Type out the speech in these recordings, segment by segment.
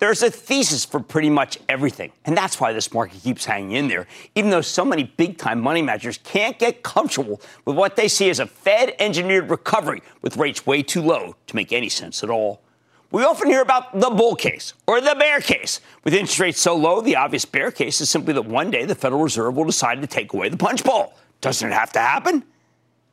There's a thesis for pretty much everything, and that's why this market keeps hanging in there, even though so many big time money managers can't get comfortable with what they see as a Fed engineered recovery with rates way too low to make any sense at all. We often hear about the bull case or the bear case. With interest rates so low, the obvious bear case is simply that one day the Federal Reserve will decide to take away the punch bowl. Doesn't it have to happen?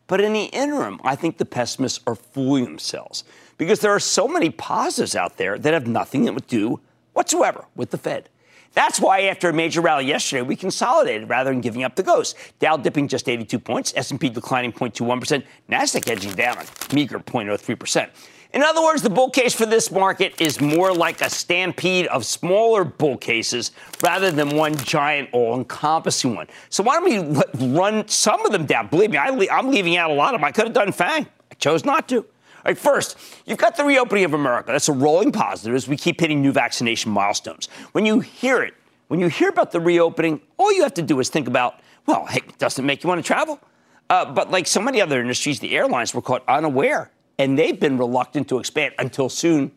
But in the interim, I think the pessimists are fooling themselves because there are so many positives out there that have nothing to do whatsoever with the Fed. That's why after a major rally yesterday, we consolidated rather than giving up the ghost. Dow dipping just 82 points, S&P declining 0.21%, Nasdaq edging down a meager 0.03%. In other words, the bull case for this market is more like a stampede of smaller bull cases rather than one giant all-encompassing one. So why don't we run some of them down? Believe me, I am leaving out a lot of them. I could have done FANG. I chose not to. Right, first, you've got the reopening of America. That's a rolling positive as we keep hitting new vaccination milestones. When you hear it, when you hear about the reopening, all you have to do is think about, well, hey, doesn't make you want to travel? Uh, but like so many other industries, the airlines were caught unaware, and they've been reluctant to expand until soon.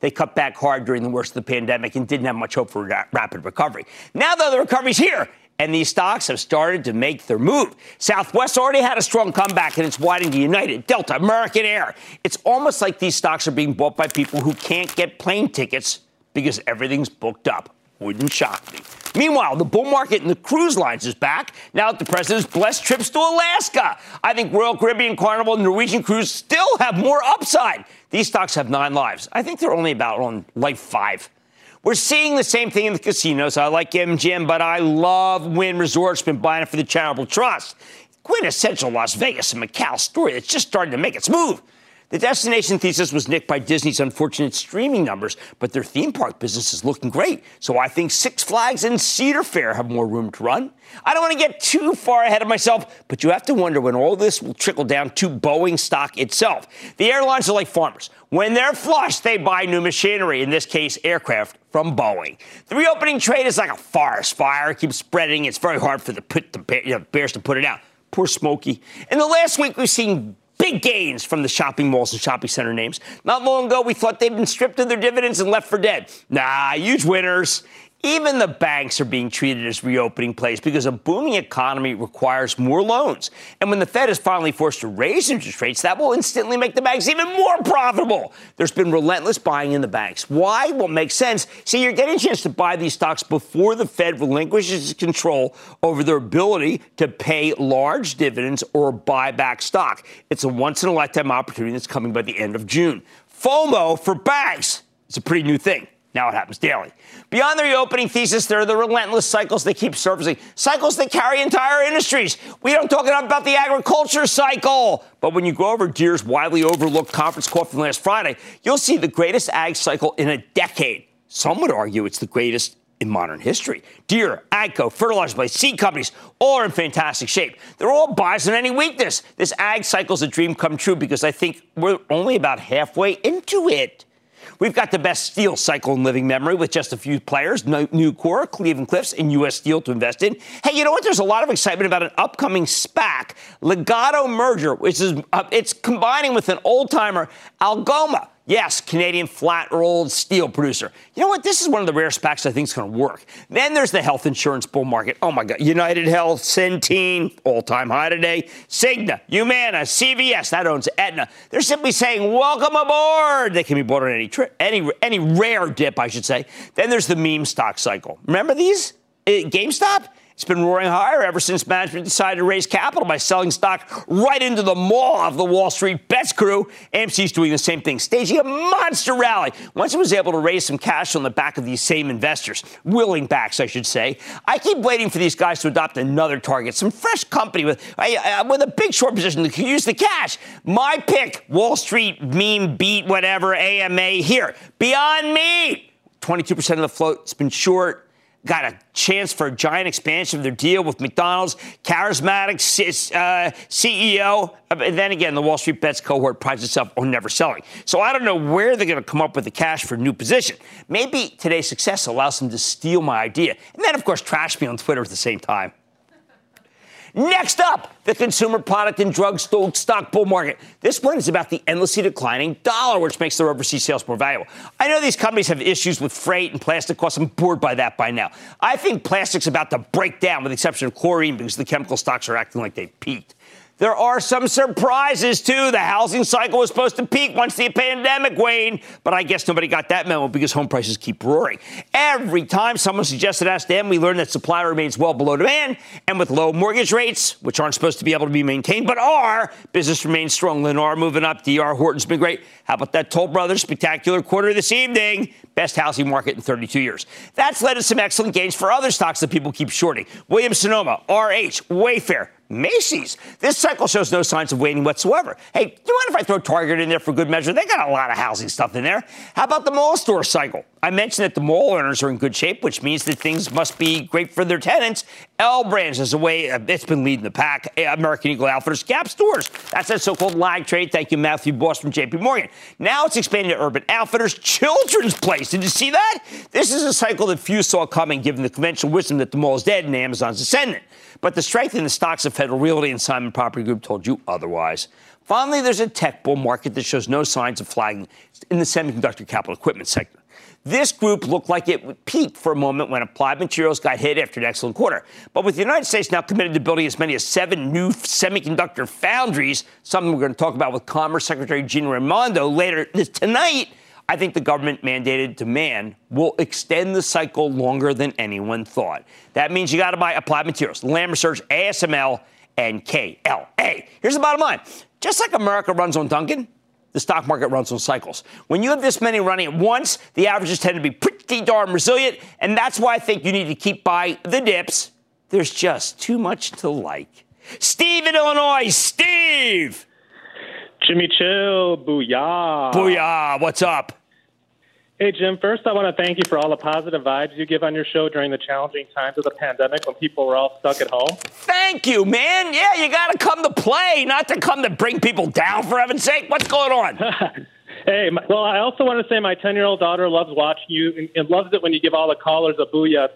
They cut back hard during the worst of the pandemic and didn't have much hope for ra- rapid recovery. Now that the recovery's here, and these stocks have started to make their move. Southwest already had a strong comeback and it's widening to United, Delta, American Air. It's almost like these stocks are being bought by people who can't get plane tickets because everything's booked up. Wouldn't shock me. Meanwhile, the bull market in the cruise lines is back now that the president's blessed trips to Alaska. I think Royal Caribbean, Carnival, and Norwegian Cruise still have more upside. These stocks have nine lives. I think they're only about on life five. We're seeing the same thing in the casinos. I like MGM, but I love Wynn Resorts. Been buying it for the charitable trust. Quintessential Las Vegas and Macau story that's just starting to make its move. The destination thesis was nicked by Disney's unfortunate streaming numbers, but their theme park business is looking great. So I think Six Flags and Cedar Fair have more room to run. I don't want to get too far ahead of myself, but you have to wonder when all this will trickle down to Boeing stock itself. The airlines are like farmers. When they're flush, they buy new machinery, in this case, aircraft from Boeing. The reopening trade is like a forest fire, it keeps spreading. It's very hard for the, put the bears to put it out. Poor Smokey. In the last week, we've seen big gains from the shopping malls and shopping center names. Not long ago, we thought they'd been stripped of their dividends and left for dead. Nah, huge winners. Even the banks are being treated as reopening plays because a booming economy requires more loans. And when the Fed is finally forced to raise interest rates, that will instantly make the banks even more profitable. There's been relentless buying in the banks. Why? Well, makes sense. See, you're getting a chance to buy these stocks before the Fed relinquishes control over their ability to pay large dividends or buy back stock. It's a once in a lifetime opportunity that's coming by the end of June. FOMO for banks is a pretty new thing. Now it happens daily. Beyond the reopening thesis, there are the relentless cycles they keep surfacing, cycles that carry entire industries. We don't talk enough about the agriculture cycle. But when you go over Deere's widely overlooked conference call from last Friday, you'll see the greatest ag cycle in a decade. Some would argue it's the greatest in modern history. Deere, AGCO, fertilizer by seed companies, all are in fantastic shape. They're all buys on any weakness. This ag cycle's a dream come true because I think we're only about halfway into it. We've got the best steel cycle in living memory with just a few players, Nucor, Cleveland Cliffs, and U.S. Steel to invest in. Hey, you know what? There's a lot of excitement about an upcoming SPAC, Legato merger, which is uh, it's combining with an old timer, Algoma. Yes, Canadian flat rolled steel producer. You know what? This is one of the rare SPACs I think is going to work. Then there's the health insurance bull market. Oh my God. United Health, Centene, all time high today. Cigna, Humana, CVS, that owns Aetna. They're simply saying, welcome aboard. They can be bought on any, tri- any, any rare dip, I should say. Then there's the meme stock cycle. Remember these? Uh, GameStop? It's been roaring higher ever since management decided to raise capital by selling stock right into the maw of the Wall Street bets crew. AMC's doing the same thing, staging a monster rally. Once it was able to raise some cash on the back of these same investors, willing backs, I should say. I keep waiting for these guys to adopt another target, some fresh company with, with a big short position that can use the cash. My pick, Wall Street meme beat, whatever, AMA here. Beyond Meat, 22% of the float's been short got a chance for a giant expansion of their deal with McDonald's, charismatic uh, CEO. And then again, the Wall Street Bets cohort prides itself on never selling. So I don't know where they're going to come up with the cash for a new position. Maybe today's success allows them to steal my idea. And then, of course, trash me on Twitter at the same time. Next up, the consumer product and drug stock bull market. This one is about the endlessly declining dollar, which makes their overseas sales more valuable. I know these companies have issues with freight and plastic costs. I'm bored by that by now. I think plastic's about to break down, with the exception of chlorine, because the chemical stocks are acting like they peaked. There are some surprises, too. The housing cycle was supposed to peak once the pandemic waned, but I guess nobody got that memo because home prices keep roaring. Every time someone suggested ask them, we learn that supply remains well below demand, and with low mortgage rates, which aren't supposed to be able to be maintained, but are, business remains strong. Lennar moving up, DR Horton's been great. How about that Toll Brothers spectacular quarter this evening? Best housing market in 32 years. That's led to some excellent gains for other stocks that people keep shorting. Williams Sonoma, RH, Wayfair, Macy's. This cycle shows no signs of waning whatsoever. Hey, do you mind if I throw Target in there for good measure? They got a lot of housing stuff in there. How about the mall store cycle? I mentioned that the mall owners are in good shape, which means that things must be great for their tenants. L Brands is the way uh, it's been leading the pack. American Eagle Outfitters, Gap stores. That's that so-called lag trade. Thank you, Matthew Boss from J.P. Morgan. Now it's expanding to Urban Outfitters, Children's Place. Did you see that? This is a cycle that few saw coming, given the conventional wisdom that the mall is dead and Amazon's ascendant. But the strength in the stocks of Federal Realty and Simon Property Group told you otherwise. Finally, there's a tech bull market that shows no signs of flagging in the semiconductor capital equipment sector. This group looked like it peaked for a moment when Applied Materials got hit after an excellent quarter. But with the United States now committed to building as many as seven new semiconductor foundries, something we're going to talk about with Commerce Secretary Gina Raimondo later tonight, I think the government mandated demand will extend the cycle longer than anyone thought. That means you got to buy applied materials, Lam Research, ASML, and KLA. Here's the bottom line just like America runs on Dunkin', the stock market runs on cycles. When you have this many running at once, the averages tend to be pretty darn resilient, and that's why I think you need to keep buy the dips. There's just too much to like. Steve in Illinois, Steve! Jimmy Chill, booyah. Booyah, what's up? Hey, Jim, first I want to thank you for all the positive vibes you give on your show during the challenging times of the pandemic when people were all stuck at home. Thank you, man. Yeah, you got to come to play, not to come to bring people down, for heaven's sake. What's going on? hey, well, I also want to say my 10 year old daughter loves watching you and, and, loves it when you give all the callers a booyah.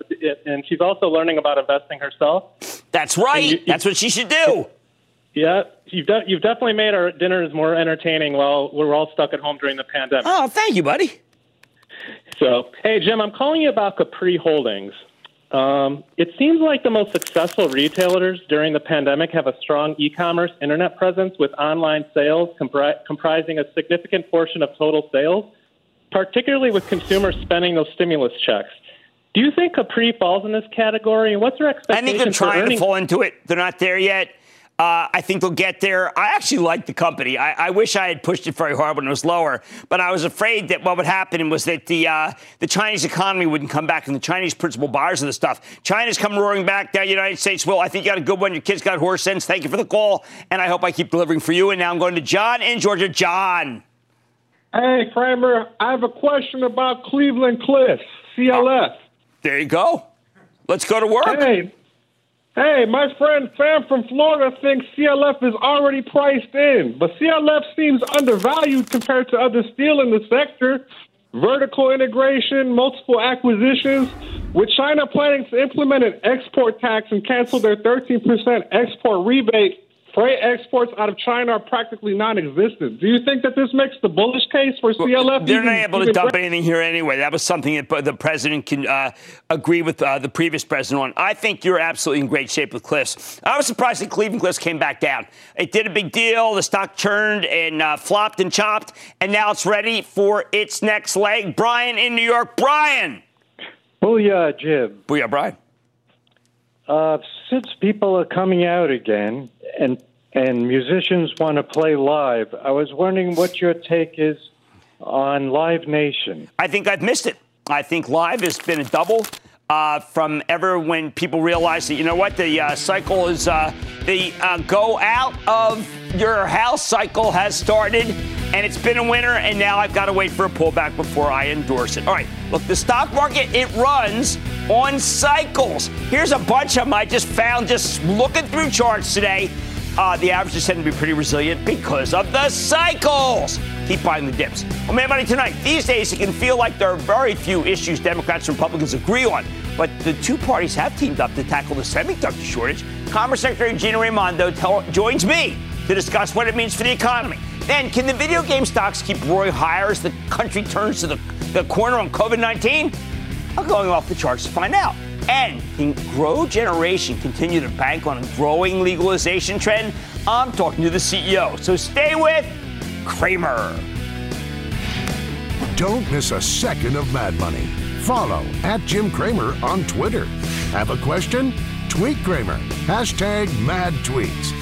And she's also learning about investing herself. That's right. You, That's what she should do. Yeah, you've de- you've definitely made our dinners more entertaining while we're all stuck at home during the pandemic. Oh, thank you, buddy. So, hey, Jim, I'm calling you about Capri Holdings. Um, it seems like the most successful retailers during the pandemic have a strong e commerce internet presence with online sales compri- comprising a significant portion of total sales, particularly with consumers spending those stimulus checks. Do you think Capri falls in this category? And what's your expectation? I think they're trying to fall into it. They're not there yet. Uh, I think they'll get there. I actually like the company. I, I, wish I had pushed it very hard when it was lower, but I was afraid that what would happen was that the uh, the Chinese economy wouldn't come back, and the Chinese principal buyers of the stuff. China's come roaring back. The United States will. I think you got a good one. Your kids got horse sense. Thank you for the call, and I hope I keep delivering for you. And now I'm going to John in Georgia. John. Hey, Cramer, I have a question about Cleveland Cliffs, CLF. There you go. Let's go to work. Hey, hey, my friend Sam from Florida thinks CLF is already priced in, but CLF seems undervalued compared to other steel in the sector. Vertical integration, multiple acquisitions. With China planning to implement an export tax and cancel their 13% export rebate, Freight exports out of China are practically non-existent. Do you think that this makes the bullish case for CLF? They're not able to dump anything here anyway. That was something that the president can uh, agree with uh, the previous president on. I think you're absolutely in great shape with Cliffs. I was surprised that Cleveland Cliffs came back down. It did a big deal. The stock turned and uh, flopped and chopped, and now it's ready for its next leg. Brian in New York. Brian. Booyah, Jim. Booyah, Brian. Uh, since people are coming out again and and musicians want to play live, I was wondering what your take is on Live Nation. I think I've missed it. I think live has been a double. Uh, from ever when people realize that you know what the uh, cycle is uh, the uh, go out of your house cycle has started and it's been a winter and now I've got to wait for a pullback before I endorse it. All right, look, the stock market it runs on cycles. Here's a bunch of them I just found just looking through charts today. Uh, the is tend to be pretty resilient because of the cycles. Keep buying the dips. Well, Mad Money tonight. These days, it can feel like there are very few issues Democrats and Republicans agree on, but the two parties have teamed up to tackle the semiconductor shortage. Commerce Secretary Gina Raimondo tell, joins me to discuss what it means for the economy. Then, can the video game stocks keep roaring higher as the country turns to the, the corner on COVID 19? I'm going off the charts to find out. And can Grow Generation continue to bank on a growing legalization trend? I'm talking to the CEO. So stay with Cramer. Don't miss a second of Mad Money. Follow at Jim Cramer on Twitter. Have a question? Tweet Cramer. Hashtag mad tweets.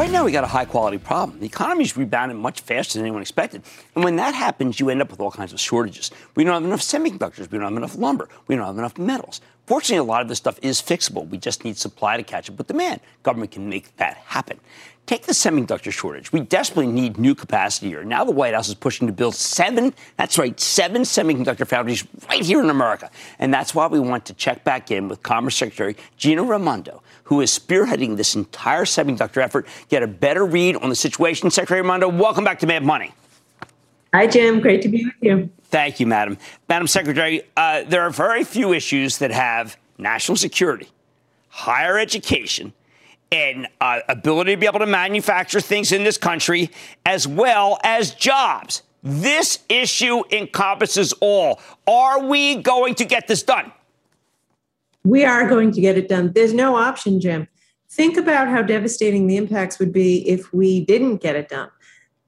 Right now we got a high quality problem. The economy's rebounded much faster than anyone expected. And when that happens, you end up with all kinds of shortages. We don't have enough semiconductors. We don't have enough lumber. We don't have enough metals. Fortunately, a lot of this stuff is fixable. We just need supply to catch up with demand. Government can make that happen. Take the semiconductor shortage. We desperately need new capacity here. Now the White House is pushing to build seven, that's right, seven semiconductor foundries right here in America. And that's why we want to check back in with Commerce Secretary Gina Raimondo, who is spearheading this entire semiconductor effort, get a better read on the situation. Secretary Raimondo, welcome back to Mad Money. Hi, Jim. Great to be with you. Thank you, Madam. Madam Secretary, uh, there are very few issues that have national security, higher education, and uh, ability to be able to manufacture things in this country as well as jobs. This issue encompasses all. Are we going to get this done? We are going to get it done. There's no option, Jim. Think about how devastating the impacts would be if we didn't get it done.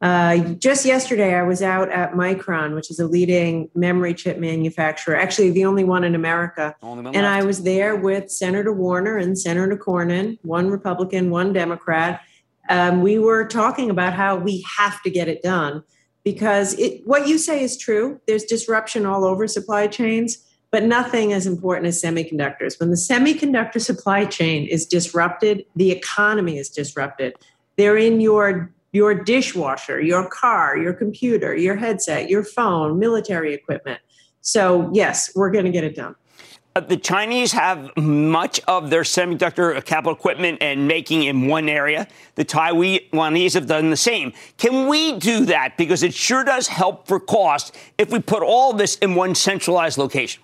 Uh, just yesterday, I was out at Micron, which is a leading memory chip manufacturer, actually the only one in America. Only one and. I was there with Senator Warner and Senator Cornyn, one Republican, one Democrat. Um, we were talking about how we have to get it done because it, what you say is true. There's disruption all over supply chains, but nothing as important as semiconductors. When the semiconductor supply chain is disrupted, the economy is disrupted. They're in your your dishwasher, your car, your computer, your headset, your phone, military equipment. So, yes, we're going to get it done. Uh, the Chinese have much of their semiconductor capital equipment and making in one area. The Taiwanese have done the same. Can we do that? Because it sure does help for cost if we put all this in one centralized location.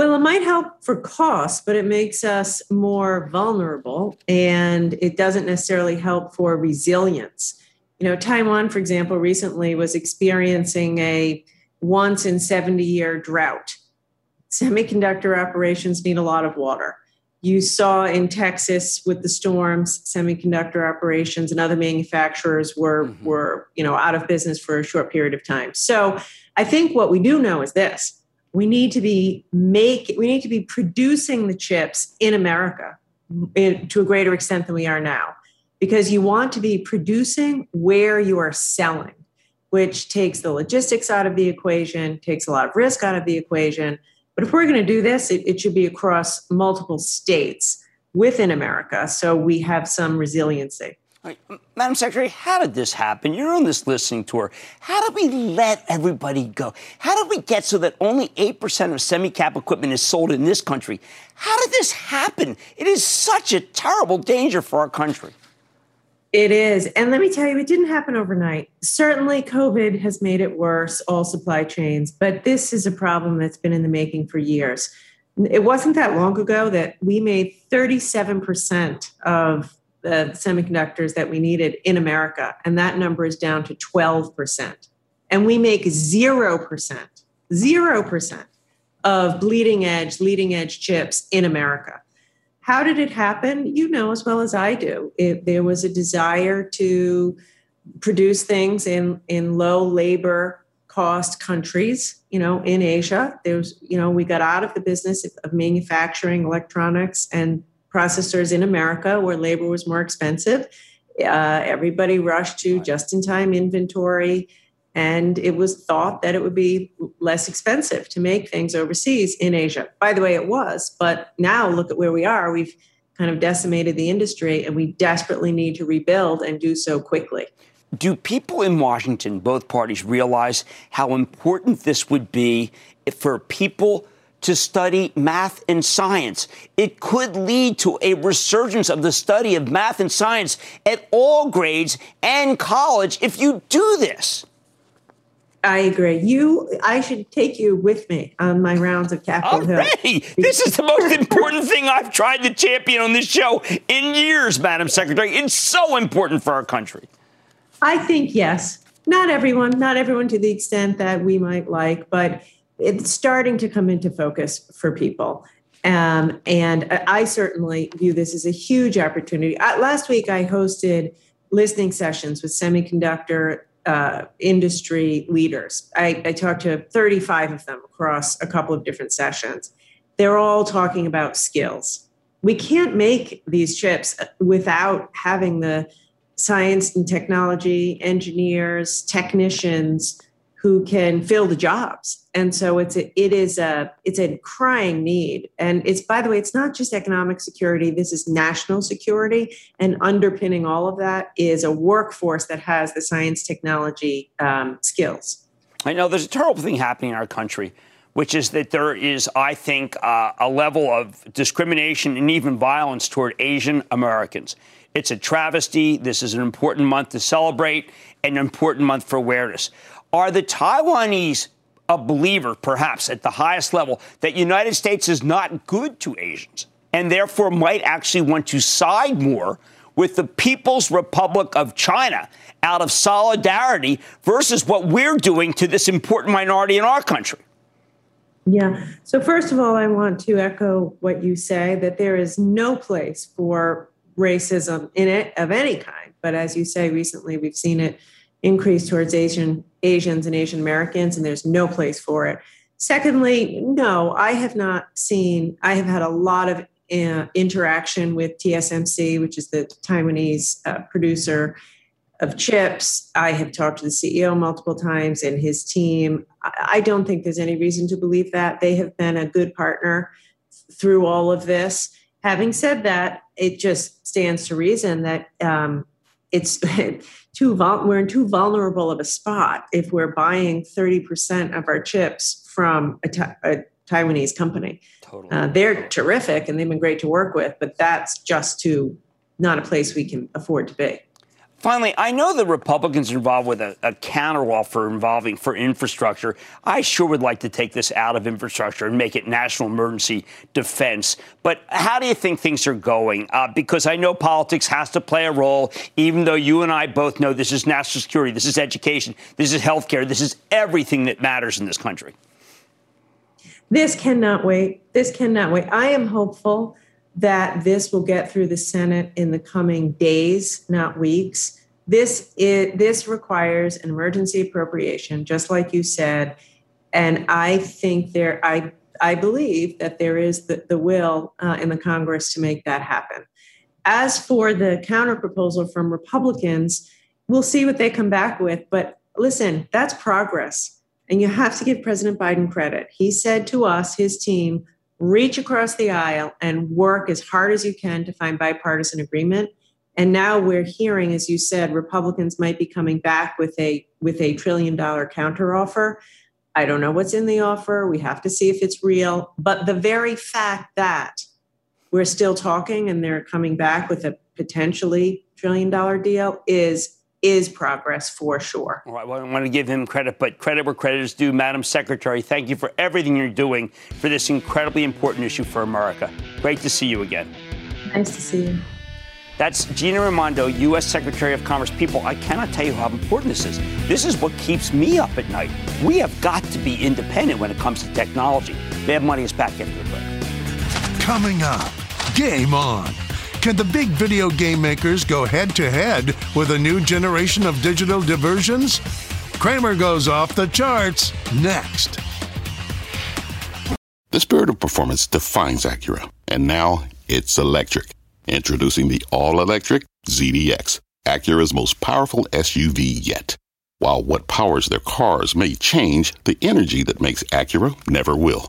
Well, it might help for cost, but it makes us more vulnerable and it doesn't necessarily help for resilience. You know, Taiwan, for example, recently was experiencing a once in 70 year drought. Semiconductor operations need a lot of water. You saw in Texas with the storms, semiconductor operations and other manufacturers were, mm-hmm. were you know, out of business for a short period of time. So I think what we do know is this we need to be make we need to be producing the chips in America in, to a greater extent than we are now. Because you want to be producing where you are selling which takes the logistics out of the equation takes a lot of risk out of the equation. But if we're going to do this it, it should be across multiple states within america so we have some resiliency Madam Secretary, how did this happen? You're on this listening tour. How did we let everybody go? How did we get so that only 8% of semi cap equipment is sold in this country? How did this happen? It is such a terrible danger for our country. It is. And let me tell you, it didn't happen overnight. Certainly, COVID has made it worse, all supply chains, but this is a problem that's been in the making for years. It wasn't that long ago that we made 37% of the semiconductors that we needed in America, and that number is down to 12%. And we make 0%, 0% of bleeding edge, leading edge chips in America. How did it happen? You know as well as I do. It, there was a desire to produce things in, in low labor cost countries, you know, in Asia. There's, you know, we got out of the business of manufacturing electronics and processors in America where labor was more expensive. Uh, everybody rushed to just in time inventory, and it was thought that it would be less expensive to make things overseas in Asia. By the way, it was, but now look at where we are. We've kind of decimated the industry, and we desperately need to rebuild and do so quickly. Do people in Washington, both parties, realize how important this would be for people? To study math and science. It could lead to a resurgence of the study of math and science at all grades and college if you do this. I agree. You, I should take you with me on my rounds of Capitol Already, Hill. this is the most important thing I've tried to champion on this show in years, Madam Secretary. It's so important for our country. I think yes. Not everyone, not everyone to the extent that we might like, but it's starting to come into focus for people. Um, and I certainly view this as a huge opportunity. I, last week, I hosted listening sessions with semiconductor uh, industry leaders. I, I talked to 35 of them across a couple of different sessions. They're all talking about skills. we can't make these chips without having the science and technology engineers, technicians who can fill the jobs. And so it's a, it is a it's a crying need. And it's by the way, it's not just economic security. This is national security, and underpinning all of that is a workforce that has the science technology um, skills. I know there's a terrible thing happening in our country which is that there is, I think, uh, a level of discrimination and even violence toward Asian Americans. It's a travesty. This is an important month to celebrate, an important month for awareness. Are the Taiwanese a believer, perhaps at the highest level, that United States is not good to Asians and therefore might actually want to side more with the People's Republic of China out of solidarity versus what we're doing to this important minority in our country? Yeah. So, first of all, I want to echo what you say that there is no place for racism in it of any kind. But as you say, recently we've seen it increase towards Asian Asians and Asian Americans, and there's no place for it. Secondly, no, I have not seen. I have had a lot of uh, interaction with TSMC, which is the Taiwanese uh, producer of chips. I have talked to the CEO multiple times and his team. I don't think there's any reason to believe that. They have been a good partner through all of this. Having said that, it just stands to reason that um, it's too vul- we're in too vulnerable of a spot if we're buying 30% of our chips from a, ta- a Taiwanese company. Totally. Uh, they're terrific and they've been great to work with, but that's just too not a place we can afford to be. Finally, I know the Republicans are involved with a, a counteroffer involving for infrastructure. I sure would like to take this out of infrastructure and make it national emergency defense. But how do you think things are going? Uh, because I know politics has to play a role, even though you and I both know this is national security, this is education, this is healthcare, this is everything that matters in this country. This cannot wait. This cannot wait. I am hopeful that this will get through the Senate in the coming days, not weeks. This is, this requires an emergency appropriation, just like you said, and I think there I I believe that there is the, the will uh, in the Congress to make that happen. As for the counter proposal from Republicans, we'll see what they come back with. But listen, that's progress. And you have to give President Biden credit. He said to us, his team, reach across the aisle and work as hard as you can to find bipartisan agreement. And now we're hearing, as you said, Republicans might be coming back with a with a trillion dollar counteroffer. I don't know what's in the offer. We have to see if it's real. But the very fact that we're still talking and they're coming back with a potentially trillion dollar deal is is progress for sure. All right. Well, I want to give him credit, but credit where credit is due. Madam Secretary, thank you for everything you're doing for this incredibly important issue for America. Great to see you again. Nice to see you. That's Gina Raimondo, U.S. Secretary of Commerce. People, I cannot tell you how important this is. This is what keeps me up at night. We have got to be independent when it comes to technology. Mad Money is back after the break. Coming up, game on. Can the big video game makers go head to head with a new generation of digital diversions? Cramer goes off the charts next. The spirit of performance defines Acura, and now it's electric. Introducing the all electric ZDX, Acura's most powerful SUV yet. While what powers their cars may change, the energy that makes Acura never will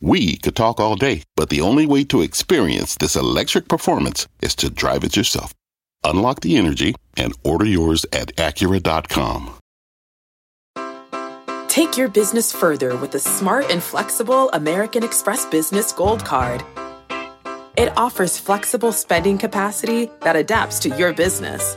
We could talk all day, but the only way to experience this electric performance is to drive it yourself. Unlock the energy and order yours at Acura.com. Take your business further with the smart and flexible American Express Business Gold Card. It offers flexible spending capacity that adapts to your business.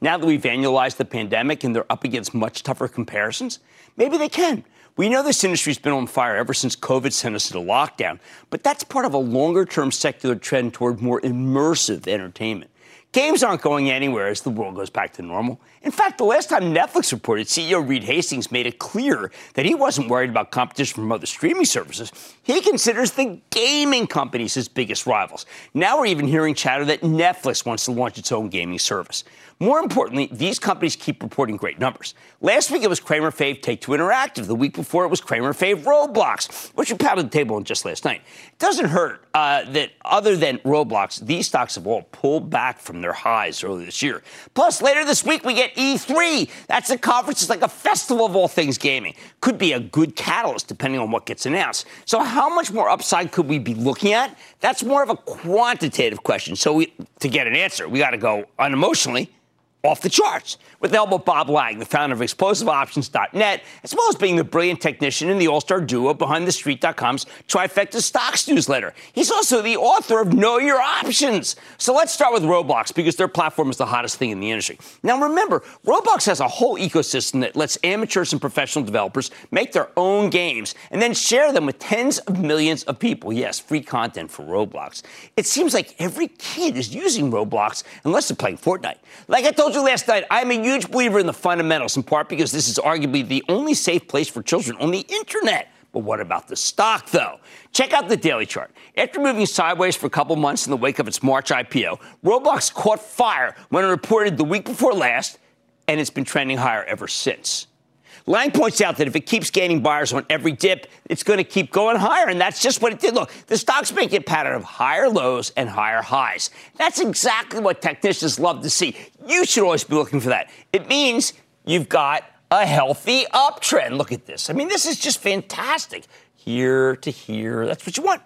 now that we've annualized the pandemic and they're up against much tougher comparisons? Maybe they can. We know this industry's been on fire ever since COVID sent us into lockdown, but that's part of a longer term secular trend toward more immersive entertainment. Games aren't going anywhere as the world goes back to normal. In fact, the last time Netflix reported, CEO Reed Hastings made it clear that he wasn't worried about competition from other streaming services. He considers the gaming companies his biggest rivals. Now we're even hearing chatter that Netflix wants to launch its own gaming service. More importantly, these companies keep reporting great numbers. Last week it was Cramer Fave Take Two Interactive. The week before it was Cramer Fave Roblox, which we pounded the table on just last night. It doesn't hurt uh, that other than Roblox, these stocks have all pulled back from their highs earlier this year. Plus, later this week we get E3. That's a conference. It's like a festival of all things gaming. Could be a good catalyst depending on what gets announced. So, how much more upside could we be looking at? That's more of a quantitative question. So, we, to get an answer, we got to go unemotionally off the charts. With of Bob Lang, the founder of ExplosiveOptions.net, as well as being the brilliant technician and the all-star duo behind TheStreet.com's Trifecta Stocks newsletter. He's also the author of Know Your Options. So let's start with Roblox because their platform is the hottest thing in the industry. Now remember, Roblox has a whole ecosystem that lets amateurs and professional developers make their own games and then share them with tens of millions of people. Yes, free content for Roblox. It seems like every kid is using Roblox unless they're playing Fortnite. Like I told you last night, I'm a huge believer in the fundamentals, in part because this is arguably the only safe place for children on the internet. But what about the stock, though? Check out the daily chart. After moving sideways for a couple months in the wake of its March IPO, Roblox caught fire when it reported the week before last, and it's been trending higher ever since. Lang points out that if it keeps gaining buyers on every dip, it's going to keep going higher. And that's just what it did. Look, the stock's making a pattern of higher lows and higher highs. That's exactly what technicians love to see. You should always be looking for that. It means you've got a healthy uptrend. Look at this. I mean, this is just fantastic. Here to here. That's what you want.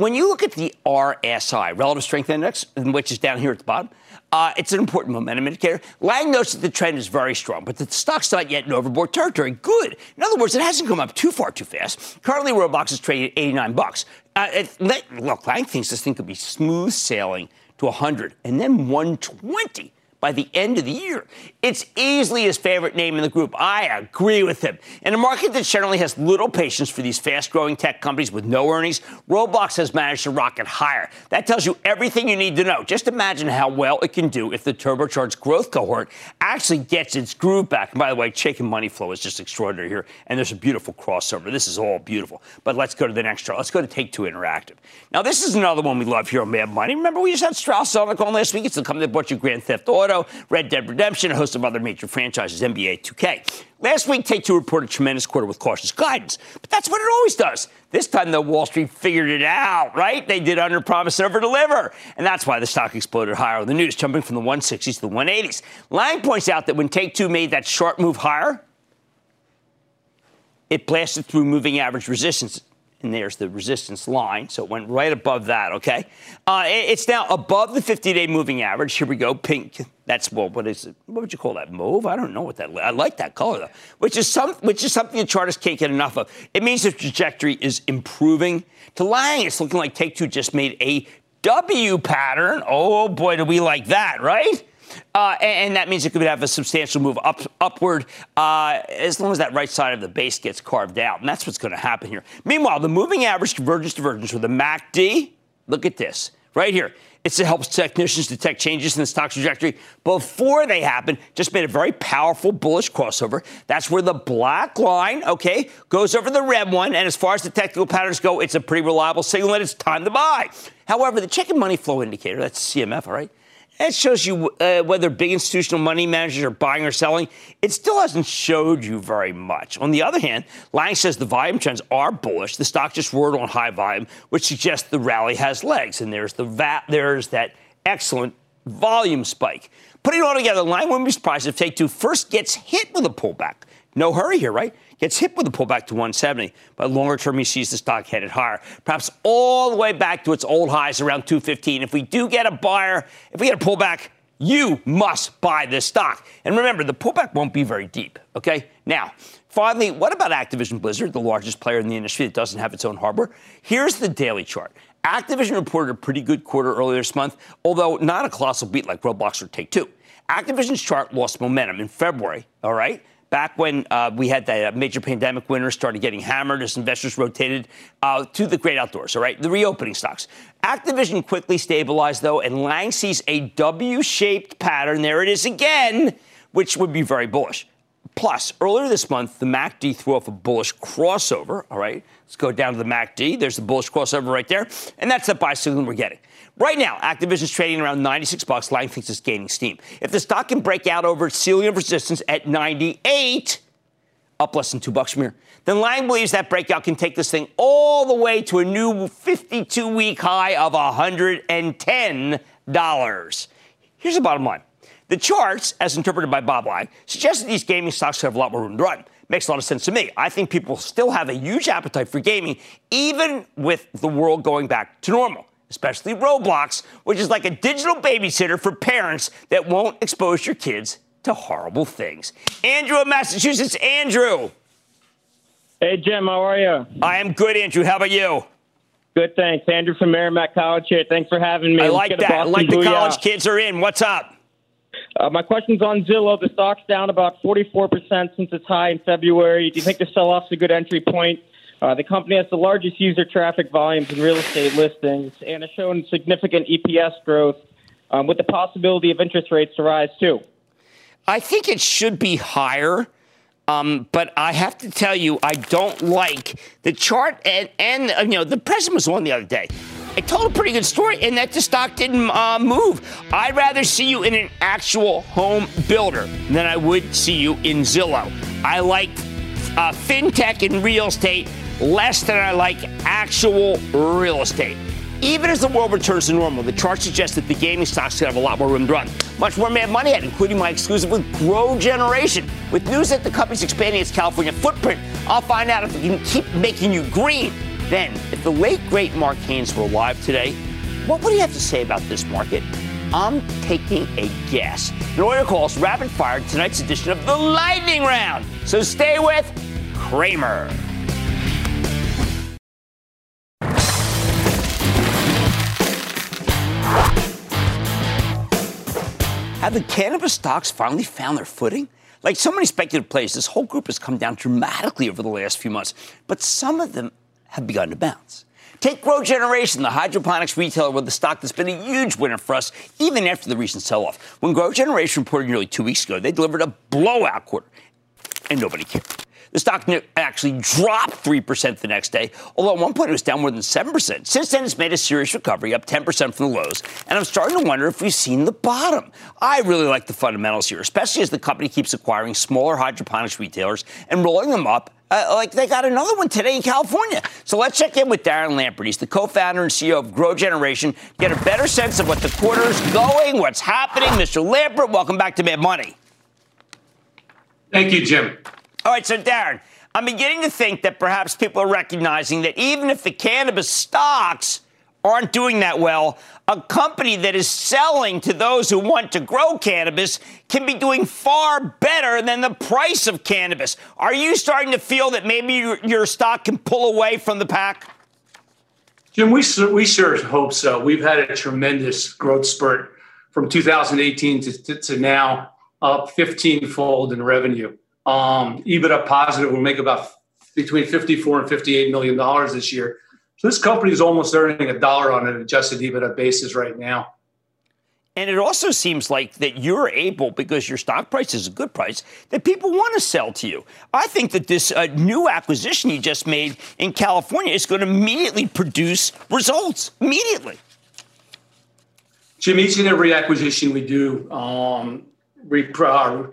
When you look at the RSI, Relative Strength Index, which is down here at the bottom, uh, it's an important momentum indicator. Lang notes that the trend is very strong, but the stock's not yet in overbought territory. Good. In other words, it hasn't come up too far too fast. Currently, Roblox is trading at 89 bucks. Uh, look, Lang thinks this thing could be smooth sailing to 100 and then 120 by the end of the year. It's easily his favorite name in the group. I agree with him. In a market that generally has little patience for these fast growing tech companies with no earnings, Roblox has managed to rocket higher. That tells you everything you need to know. Just imagine how well it can do if the turbocharged growth cohort actually gets its groove back. And by the way, Chaikin money flow is just extraordinary here, and there's a beautiful crossover. This is all beautiful. But let's go to the next chart. Let's go to Take Two Interactive. Now, this is another one we love here on Mad Money. Remember, we just had Strauss on the call last week. It's the company that bought you Grand Theft Auto. Auto, Red Dead Redemption, a host of other major franchises, NBA 2K. Last week, Take Two reported a tremendous quarter with cautious guidance, but that's what it always does. This time, though, Wall Street figured it out, right? They did under promise, and over deliver. And that's why the stock exploded higher on the news, jumping from the 160s to the 180s. Lang points out that when Take Two made that sharp move higher, it blasted through moving average resistance and there's the resistance line. So it went right above that, okay? Uh, it's now above the 50 day moving average. Here we go, pink. That's well, what is it? What would you call that? Mauve? I don't know what that. I like that color though, which is some, which is something the charters can't get enough of. It means the trajectory is improving. To Lang, it's looking like Take Two just made a W pattern. Oh boy, do we like that, right? Uh, and, and, that means it could have a substantial move up, upward uh, as long as that right side of the base gets carved out. And that's what's going to happen here. Meanwhile, the moving average convergence divergence with the MACD, look at this right here. It helps technicians detect changes in the stock trajectory before they happen. Just made a very powerful bullish crossover. That's where the black line, okay, goes over the red one. And as far as the technical patterns go, it's a pretty reliable signal that it's time to buy. However, the Chaikin money flow indicator, that's CMF, all right, that shows you uh, whether big institutional money managers are buying or selling. It still hasn't showed you very much. On the other hand, Lang says the volume trends are bullish. The stock just roared on high volume, which suggests the rally has legs. And there's the va- there's that excellent volume spike. Putting it all together, Lang wouldn't be surprised if Take Two first gets hit with a pullback No hurry here, right? Gets hit with a pullback to 170, but longer term, he sees the stock headed higher, perhaps all the way back to its old highs around 215. If we do get a buyer, if we get a pullback, you must buy this stock. And remember, the pullback won't be very deep, okay? Now, finally, what about Activision Blizzard, the largest player in the industry that doesn't have its own hardware? Here's the daily chart. Activision reported a pretty good quarter earlier this month, although not a colossal beat like Roblox or Take Two. Activision's chart lost momentum in February, all right? Back when uh, we had uh, major pandemic winners started getting hammered as investors rotated uh, to the great outdoors, all right? The reopening stocks. Activision quickly stabilized, though, and Lang sees a W shaped pattern. There it is again, which would be very bullish. Plus, earlier this month, the MACD threw off a bullish crossover. All right, let's go down to the MACD. There's the bullish crossover right there, and that's the buy signal we're getting. Right now, Activision's trading around 96 bucks. Lang thinks it's gaining steam. If the stock can break out over its ceiling of resistance at 98, up less than two bucks from here, then Lang believes that breakout can take this thing all the way to a new 52-week high of $110. Here's the bottom line. The charts, as interpreted by Bob Lang, suggest that these gaming stocks have a lot more room to run. Makes a lot of sense to me. I think people still have a huge appetite for gaming, even with the world going back to normal, especially Roblox, which is like a digital babysitter for parents that won't expose your kids to horrible things. Andrew of Massachusetts. Andrew. Hey, Jim, how are you? I am good, Andrew. How about you? Good, thanks. Andrew from Merrimack College here. Thanks for having me. I like that. I like the college kids are in. What's up? Uh, my question's on Zillow. The stock's down about 44% since its high in February. Do you think the sell off's a good entry point? Uh, the company has the largest user traffic volumes in real estate listings and has shown significant EPS growth um, with the possibility of interest rates to rise too. I think it should be higher. Um, but I have to tell you, I don't like the chart, and, and uh, you know the president was on the other day. It told a pretty good story, and that the stock didn't uh, move. I'd rather see you in an actual home builder than I would see you in Zillow. I like uh, fintech and real estate less than I like actual real estate. Even as the world returns to normal, the chart suggests that the gaming stocks could have a lot more room to run. Much more Mad Money at, including my exclusive with Grow Generation. With news that the company's expanding its California footprint, I'll find out if it can keep making you green. Then, if the late great Mark Haines were alive today, what would he have to say about this market? I'm taking a guess. In order calls rapid fire tonight's edition of the Lightning Round. So stay with Cramer. Have the cannabis stocks finally found their footing? Like so many speculative plays, this whole group has come down dramatically over the last few months, but some of them have begun to bounce. Take Grow Generation, the hydroponics retailer with the stock that's been a huge winner for us, even after the recent sell off. When Grow Generation reported nearly two weeks ago, they delivered a blowout quarter, and nobody cared. The stock actually dropped 3% the next day, although at one point it was down more than 7%. Since then, it's made a serious recovery, up 10% from the lows, and I'm starting to wonder if we've seen the bottom. I really like the fundamentals here, especially as the company keeps acquiring smaller hydroponics retailers and rolling them up uh, like they got another one today in California. So let's check in with Darren Lampert. He's the co-founder and CEO of Grow Generation. Get a better sense of what the quarter is going, what's happening. Mr. Lampert, welcome back to Mad Money. Thank you, Jim. All right, so Darren, I'm beginning to think that perhaps people are recognizing that even if the cannabis stocks aren't doing that well, a company that is selling to those who want to grow cannabis can be doing far better than the price of cannabis. Are you starting to feel that maybe your, your stock can pull away from the pack? Jim, we, we sure hope so. We've had a tremendous growth spurt from 2018 to, to, to now, up 15 fold in revenue. Um, EBITDA positive We'll make about between 54 and 58 million dollars this year. So this company is almost earning a dollar on an adjusted EBITDA basis right now. And it also seems like that you're able, because your stock price is a good price, that people want to sell to you. I think that this uh, new acquisition you just made in California is going to immediately produce results. Immediately. Jim, each and every acquisition we do, um, we, uh,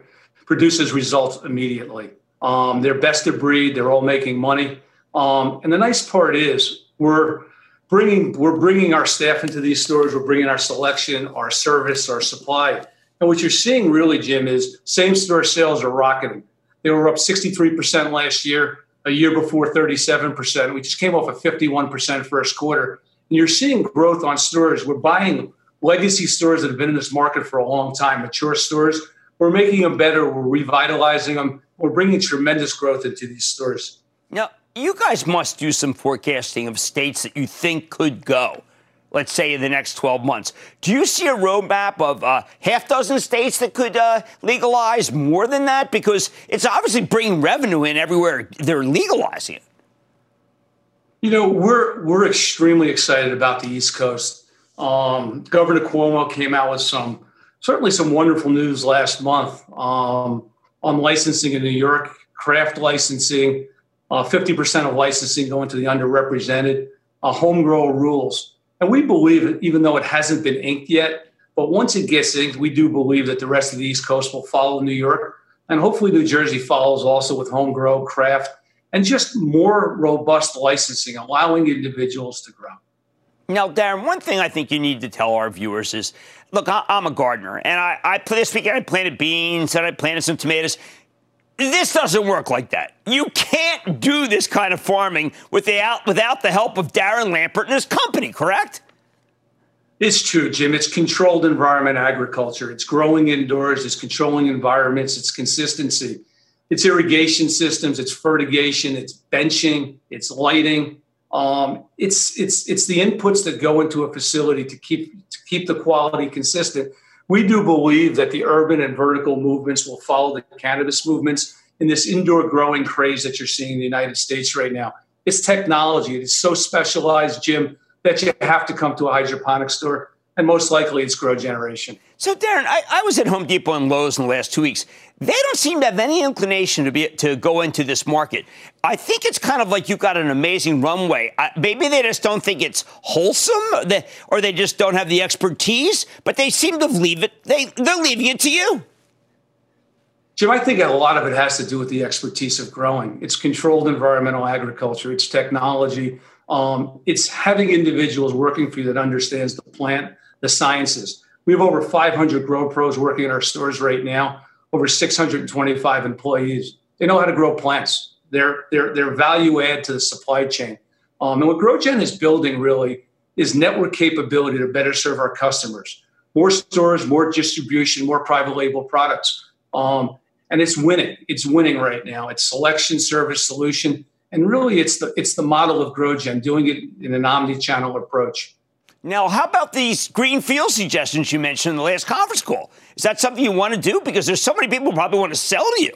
produces results immediately. Um, they're best of breed. They're all making money. Um, and the nice part is we're bringing we're bringing our staff into these stores. We're bringing our selection, our service, our supply. And what you're seeing really, Jim, is same store sales are rocketing. They were up 63% last year, a year before 37%. We just came off a 51% first quarter. And you're seeing growth on stores. We're buying legacy stores that have been in this market for a long time, mature stores. We're making them better. We're revitalizing them. We're bringing tremendous growth into these stores. Now, you guys must do some forecasting of states that you think could go let's say in the next 12 months. Do you see a roadmap of uh, half dozen states that could uh, legalize more than that? Because it's obviously bringing revenue in everywhere they're legalizing it. You know, we're we're extremely excited about the East Coast. Um, Governor Cuomo came out with some certainly some wonderful news last month um, on licensing in New York, craft licensing, uh, 50% of licensing going to the underrepresented, uh, home grow rules. And we believe even though it hasn't been inked yet, but once it gets inked, we do believe that the rest of the East Coast will follow New York. And hopefully, New Jersey follows also with home grow, craft, and just more robust licensing, allowing individuals to grow. Now, Darren, one thing I think you need to tell our viewers is look, I'm a gardener, and I, I this weekend I planted beans and I planted some tomatoes. This doesn't work like that. You can't do this kind of farming without, without the help of Darren Lampert and his company, correct? It's true, Jim. It's controlled environment agriculture. It's growing indoors, it's controlling environments, it's consistency. It's irrigation systems, it's fertigation, it's benching, it's lighting. Um, it's it's it's the inputs that go into a facility to keep to keep the quality consistent we do believe that the urban and vertical movements will follow the cannabis movements in this indoor growing craze that you're seeing in the United States right now. It's technology. It is so specialized, Jim, that you have to come to a hydroponic store and most likely it's grow generation. So, Darren, I, I, was at Home Depot and Lowe's in the last two weeks. They don't seem to have any inclination to be to go into this market. I think it's kind of like you've got an amazing runway. I, maybe they just don't think it's wholesome, or they just don't have the expertise. But they seem to leave it. They they're leaving it to you. Jim, I think a lot of it has to do with the expertise of growing. It's controlled environmental agriculture. It's technology. Um, it's having individuals working for you that understands the plant the sciences. We have over 500 grow pros working in our stores right now, over 625 employees. They know how to grow plants. They're, they're, they're value add to the supply chain. Um, and what GrowGen is building really is network capability to better serve our customers. More stores, more distribution, more private label products. Um, and it's winning. It's winning right now. It's selection, service, solution. And really, it's the, it's the model of GrowGen, doing it in an omni channel approach. Now, how about these green field suggestions you mentioned in the last conference call? Is that something you want to do? Because there's so many people probably want to sell to you.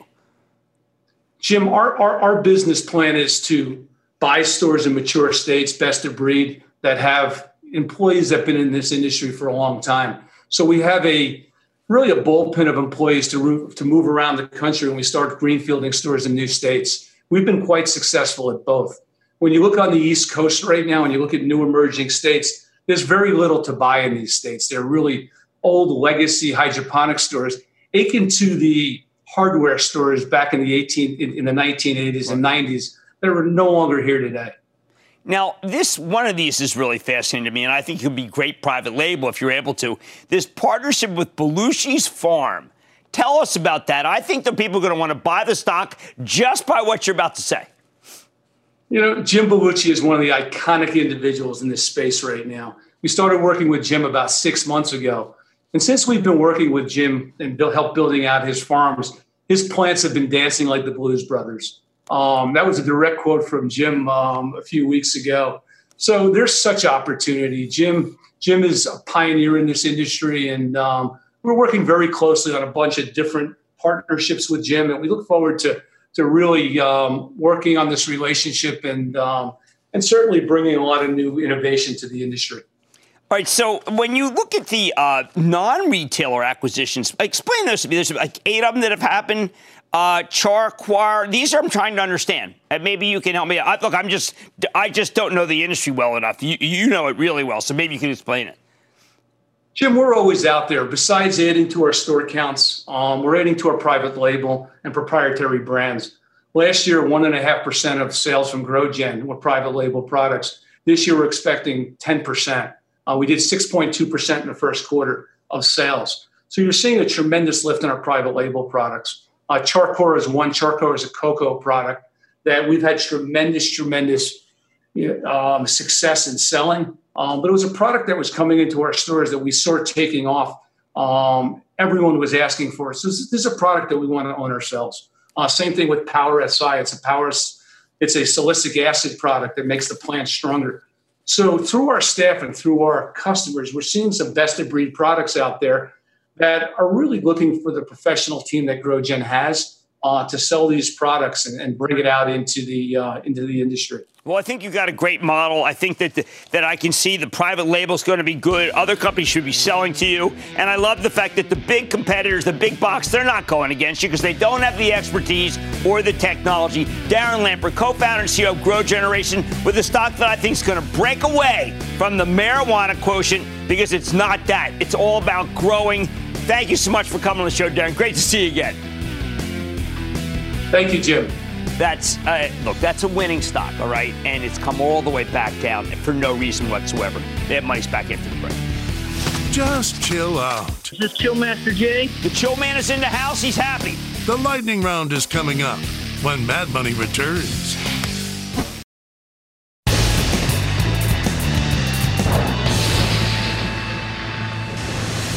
Jim, our, our, our business plan is to buy stores in mature states, best of breed, that have employees that have been in this industry for a long time. So we have a really a bullpen of employees to, to move around the country when we start greenfielding stores in new states. We've been quite successful at both. When you look on the East Coast right now and you look at new emerging states, there's very little to buy in these states. They're really old legacy hydroponic stores, akin to the hardware stores back in the 18 in, in the 1980s and 90s that are no longer here today. Now, this one of these is really fascinating to me, and I think it could be great private label if you're able to. This partnership with Belushi's Farm. Tell us about that. I think the people are going to want to buy the stock just by what you're about to say. You know, Jim Belushi is one of the iconic individuals in this space right now. We started working with Jim about six months ago. And since we've been working with Jim and help building out his farms, his plants have been dancing like the Blues Brothers. Um, that was a direct quote from Jim um, a few weeks ago. So there's such opportunity. Jim, Jim is a pioneer in this industry, and um, we're working very closely on a bunch of different partnerships with Jim, and we look forward to to really um, working on this relationship and um, and certainly bringing a lot of new innovation to the industry. All right. So when you look at the uh, non-retailer acquisitions, explain those to me. There's like eight of them that have happened. Uh, Char, Coir, these are I'm trying to understand. And maybe you can help me. I, look, I'm just I just don't know the industry well enough. You, you know it really well, so maybe you can explain it. Jim, we're always out there. Besides adding to our store counts, um, we're adding to our private label and proprietary brands. Last year, 1.5% of sales from GrowGen were private label products. This year, we're expecting 10%. Uh, we did 6.2% in the first quarter of sales. So you're seeing a tremendous lift in our private label products. Uh, Char is one. Char is a cocoa product that we've had tremendous, tremendous um, success in selling. Um, but it was a product that was coming into our stores that we saw taking off. Um, everyone was asking for it. So this, is a product that we want to own ourselves. Uh, same thing with Power SI. It's a power. It's a silicic acid product that makes the plant stronger. So through our staff and through our customers, we're seeing some best of breed products out there that are really looking for the professional team that GrowGen has uh, to sell these products and, and, bring it out into the uh, into the industry. Well, I think you've got a great model. I think that the, that I can see the private label is going to be good. Other companies should be selling to you, and I love the fact that the big competitors, the big box, they're not going against you because they don't have the expertise or the technology. Darren Lampert, co-founder and CEO of Grow Generation, with a stock that I think is going to break away from the marijuana quotient because it's not that. It's all about growing. Thank you so much for coming on the show, Darren. Great to see you again. Thank you, Jim. That's uh, look, that's a winning stock, all right, and it's come all the way back down for no reason whatsoever. They have money's back after the break. Just chill out. Is this Chill Master Jay? The Chill Man is in the house. He's happy. The lightning round is coming up when Mad Money returns.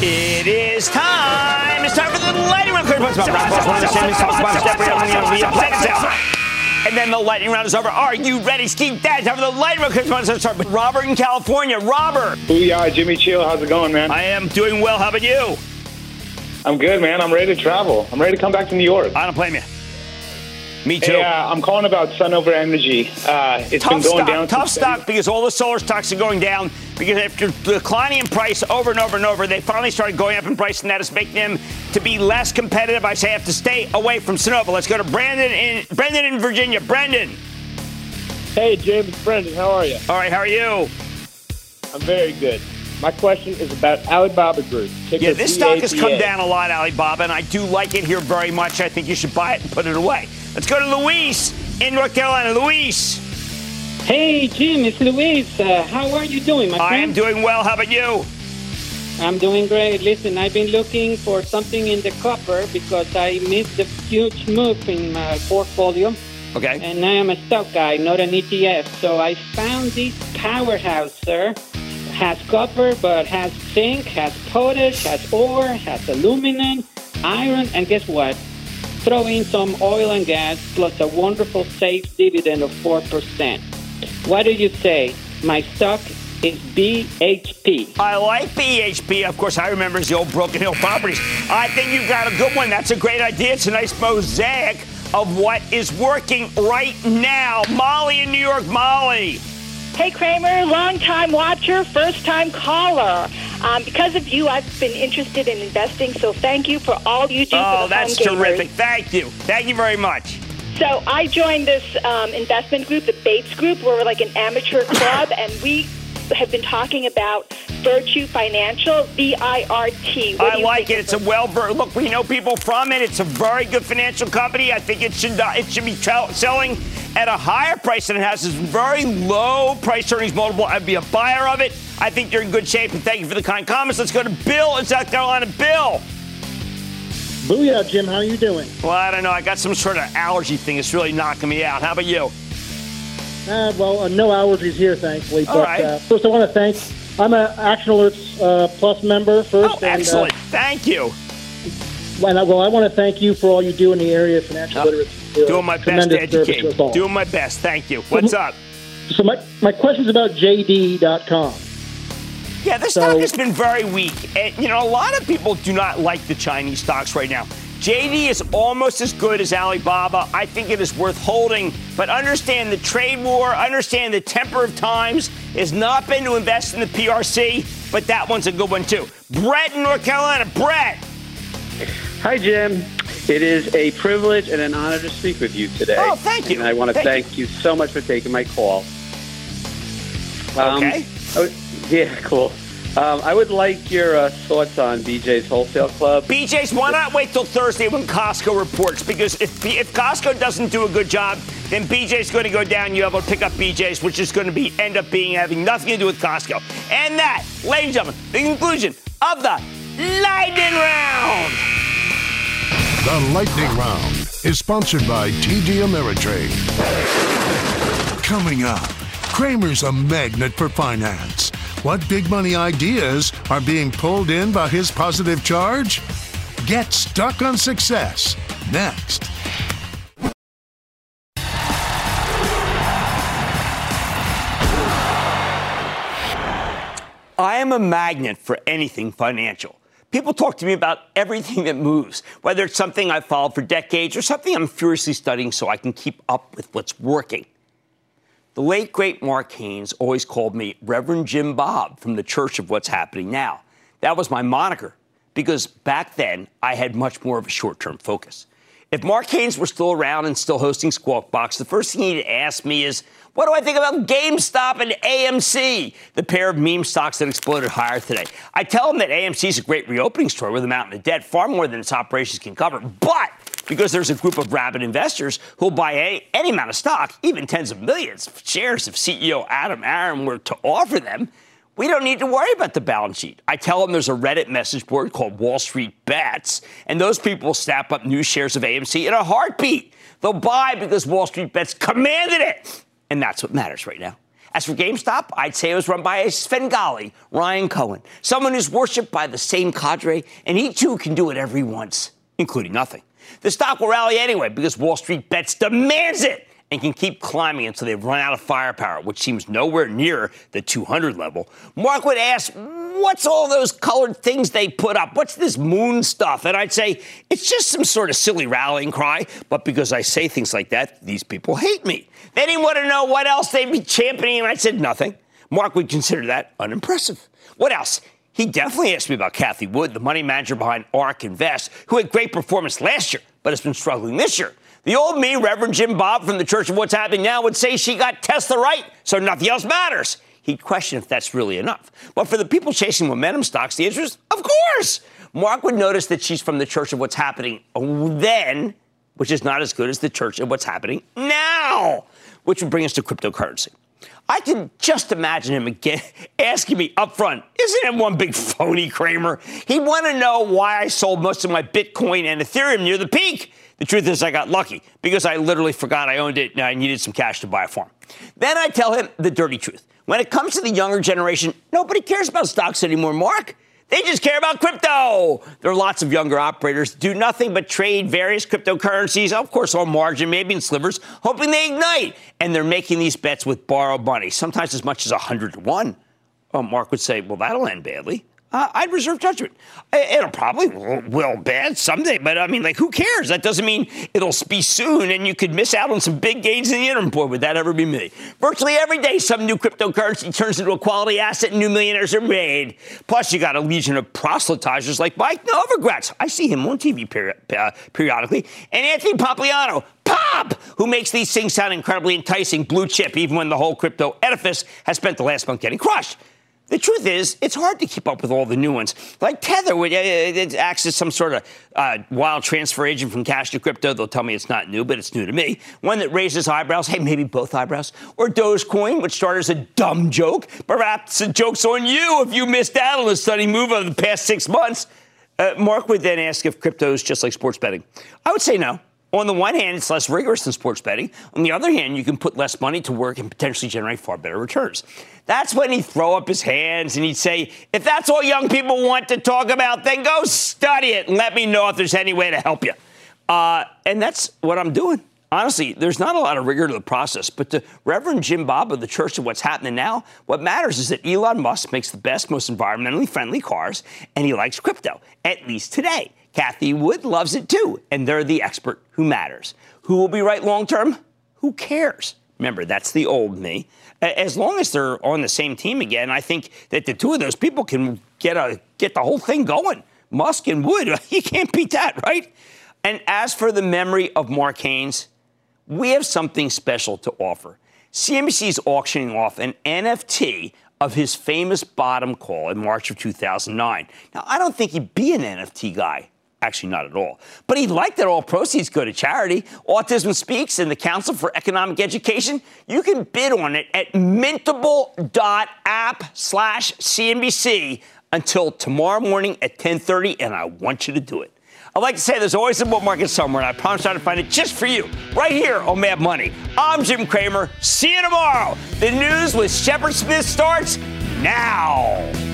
It is time. It's time for the lightning round. And then the lightning round is over. Are you ready, Steve? Dad, time for the lightning round. Let's start with Robert in California. Robert. Booyah, Jimmy Chill. How's it going, man? I am doing well. How about you? I'm good, man. I'm ready to travel. I'm ready to come back to New York. I don't blame you. Me too. Yeah, I'm calling about Sunnova Energy. Uh, it's tough been going stock, down. Tough stock because all the solar stocks are going down because after declining in price over and over and over, they finally started going up in price, and that is making them to be less competitive. I say I have to stay away from Sunnova. Let's go to Brandon in Brandon in Virginia. Brandon. Hey, James. Brandon, how are you? All right. How are you? I'm very good. My question is about Alibaba Group. yeah, this stock has come down a lot, Alibaba, and I do like it here very much. I think you should buy it and put it away. Let's go to Luis in North Carolina. Luis. Hey, Jim, it's Luis. Uh, how are you doing, my friend? I am doing well. How about you? I'm doing great. Listen, I've been looking for something in the copper because I missed the huge move in my portfolio. Okay. And I am a stock guy, not an ETF. So I found this powerhouse, sir. Has copper, but has zinc, has potash, has ore, has aluminum, iron, and guess what? Throw in some oil and gas plus a wonderful safe dividend of 4%. What do you say? My stock is BHP. I like BHP. Of course, I remember the old Broken Hill Properties. I think you've got a good one. That's a great idea. It's a nice mosaic of what is working right now. Molly in New York. Molly. Hey, Cramer, long time watcher, first time caller. Um, because of you, I've been interested in investing, so thank you for all you do oh, for the that's terrific. Thank you. Thank you very much. So I joined this um, investment group, the Bates Group. Where we're like an amateur club, and we have been talking about Virtu Financial, V I R T. I like it. It's a well. Look, we know people from it. It's a very good financial company. I think it should uh, it should be tra- selling at a higher price than it has. It's very low price earnings multiple. I'd be a buyer of it. I think you're in good shape. And thank you for the kind comments. Let's go to Bill in South Carolina. Bill. Booyah, Jim. How are you doing? Well, I don't know. I got some sort of allergy thing. It's really knocking me out. How about you? Uh, well, uh, no allergies here, thankfully. All but right. uh, first, I want to thank. I'm an Action Alerts uh, Plus member first. Oh, excellent. And, thank you. Well, I, well, I want to thank you for all you do in the area of financial Oh, literacy. Uh, Doing my best to educate. to. Doing my best. Thank you. What's up? So my, my question is about JD.com. Yeah, the So- stock has been very weak. And, you know, a lot of people do not like the Chinese stocks right now. JD is almost as good as Alibaba. I think it is worth holding. But understand the trade war, understand the temper of times has not been to invest in the PRC, but that one's a good one too. Brett in North Carolina. Brett. Hi, Jim. It is a privilege and an honor to speak with you today. Oh, thank you. And I want to Thank thank, you. so much for taking my call. Um, Okay. oh, yeah, cool. Um, I would like your uh, thoughts on BJ's Wholesale Club. BJ's, why not wait till Thursday when Costco reports? Because if, if Costco doesn't do a good job, then BJ's going to go down. You're able to pick up BJ's, which is going to be end up being having nothing to do with Costco. And that, ladies and gentlemen, the conclusion of the Lightning Round. The Lightning Round is sponsored by TD Ameritrade. Coming up, Cramer's a magnet for finance. What big money ideas are being pulled in by his positive charge? Get stuck on success next. I am a magnet for anything financial. People talk to me about everything that moves, whether it's something I've followed for decades or something I'm furiously studying so I can keep up with what's working. The late, great Mark Haines always called me Reverend Jim Bob from the Church of What's Happening Now. That was my moniker because back then I had much more of a short term focus. If Mark Haines were still around and still hosting Squawk Box, the first thing he'd ask me is, what do I think about GameStop and AMC, the pair of meme stocks that exploded higher today? I tell him that AMC is a great reopening story with a mountain of debt, far more than its operations can cover. But because there's a group of rabid investors who'll buy any, any amount of stock, even tens of millions of shares if CEO Adam Aron were to offer them, we don't need to worry about the balance sheet. I tell them there's a Reddit message board called Wall Street Bets, and those people will snap up new shares of AMC in a heartbeat. They'll buy because Wall Street Bets commanded it. And that's what matters right now. As for GameStop, I'd say it was run by a Svengali, Ryan Cohen, someone who's worshipped by the same cadre, and he too can do whatever he wants, including nothing. The stock will rally anyway because Wall Street Bets demands it and can keep climbing until they've run out of firepower, which seems nowhere near the 200 level. Mark would ask, What's all those colored things they put up? What's this moon stuff? And I'd say, It's just some sort of silly rallying cry. But because I say things like that, these people hate me. They didn't want to know what else they'd be championing, and I said, Nothing. Mark would consider that unimpressive. What else? He definitely asked me about Cathie Wood, the money manager behind ARK Invest, who had great performance last year, but has been struggling this year. The old me, Reverend Jim Bob from the Church of What's Happening Now, would say she got Tesla right, so nothing else matters. He'd question if that's really enough. But for the people chasing momentum stocks, the answer is, of course. Mark would notice that she's from the Church of What's Happening then, which is not as good as the Church of What's Happening now, which would bring us to cryptocurrency. I can just imagine him again asking me up front, isn't it one big phony, Cramer? He'd want to know why I sold most of my Bitcoin and Ethereum near the peak. The truth is, I got lucky because I literally forgot I owned it and I needed some cash to buy a farm. Then I tell him the dirty truth. When it comes to the younger generation, nobody cares about stocks anymore, Mark. They just care about crypto. There are lots of younger operators do nothing but trade various cryptocurrencies, of course, on margin, maybe in slivers, hoping they ignite. And they're making these bets with borrowed money, sometimes as much as 100 to 1. Well, Mark would say, well, that'll end badly uh, I'd reserve judgment. It'll probably will bad someday, but I mean, like, who cares? That doesn't mean it'll be soon, and you could miss out on some big gains in the interim. Boy, would that ever be me? Virtually every day, some new cryptocurrency turns into a quality asset, and new millionaires are made. Plus, you got a legion of proselytizers like Mike Novogratz. I see him on TV peri- uh, periodically, and Anthony Pompliano. Pomp, who makes these things sound incredibly enticing, blue chip, even when the whole crypto edifice has spent the last month getting crushed. The truth is, it's hard to keep up with all the new ones. Like Tether, which it acts as some sort of uh, wild transfer agent from cash to crypto. They'll tell me it's not new, but it's new to me. One that raises eyebrows. Hey, maybe both eyebrows. Or Dogecoin, which started as a dumb joke. Perhaps the joke's on you if you missed out on the study move of the past six months. Uh, Mark would then ask if crypto is just like sports betting. I would say no. On the one hand, it's less rigorous than sports betting. On the other hand, you can put less money to work and potentially generate far better returns. That's when he'd throw up his hands and he'd say, if that's all young people want to talk about, then go study it and let me know if there's any way to help you. Uh, and that's what I'm doing. Honestly, there's not a lot of rigor to the process, but to Reverend Jim Bob of the Church of What's Happening Now, what matters is that Elon Musk makes the best, most environmentally friendly cars, and he likes crypto, at least today. Cathie Wood loves it too, and they're the expert who matters. Who will be right long term? Who cares? Remember, that's the old me. As long as they're on the same team again, I think that the two of those people can get a get the whole thing going. Musk and Wood, you can't beat that, right? And as for the memory of Mark Haines, we have something special to offer. CNBC is auctioning off an NFT of his famous bottom call in March of 2009. Now, I don't think he'd be an NFT guy. Actually, not at all. But he'd like that all proceeds go to charity. Autism Speaks and the Council for Economic Education. You can bid on it at mintable.app slash CNBC until tomorrow morning at 1030, and I want you to do it. I'd like to say there's always a bull market somewhere, and I promise I'll find it just for you, right here on Mad Money. I'm Jim Cramer. See you tomorrow. The news with Shepard Smith starts now.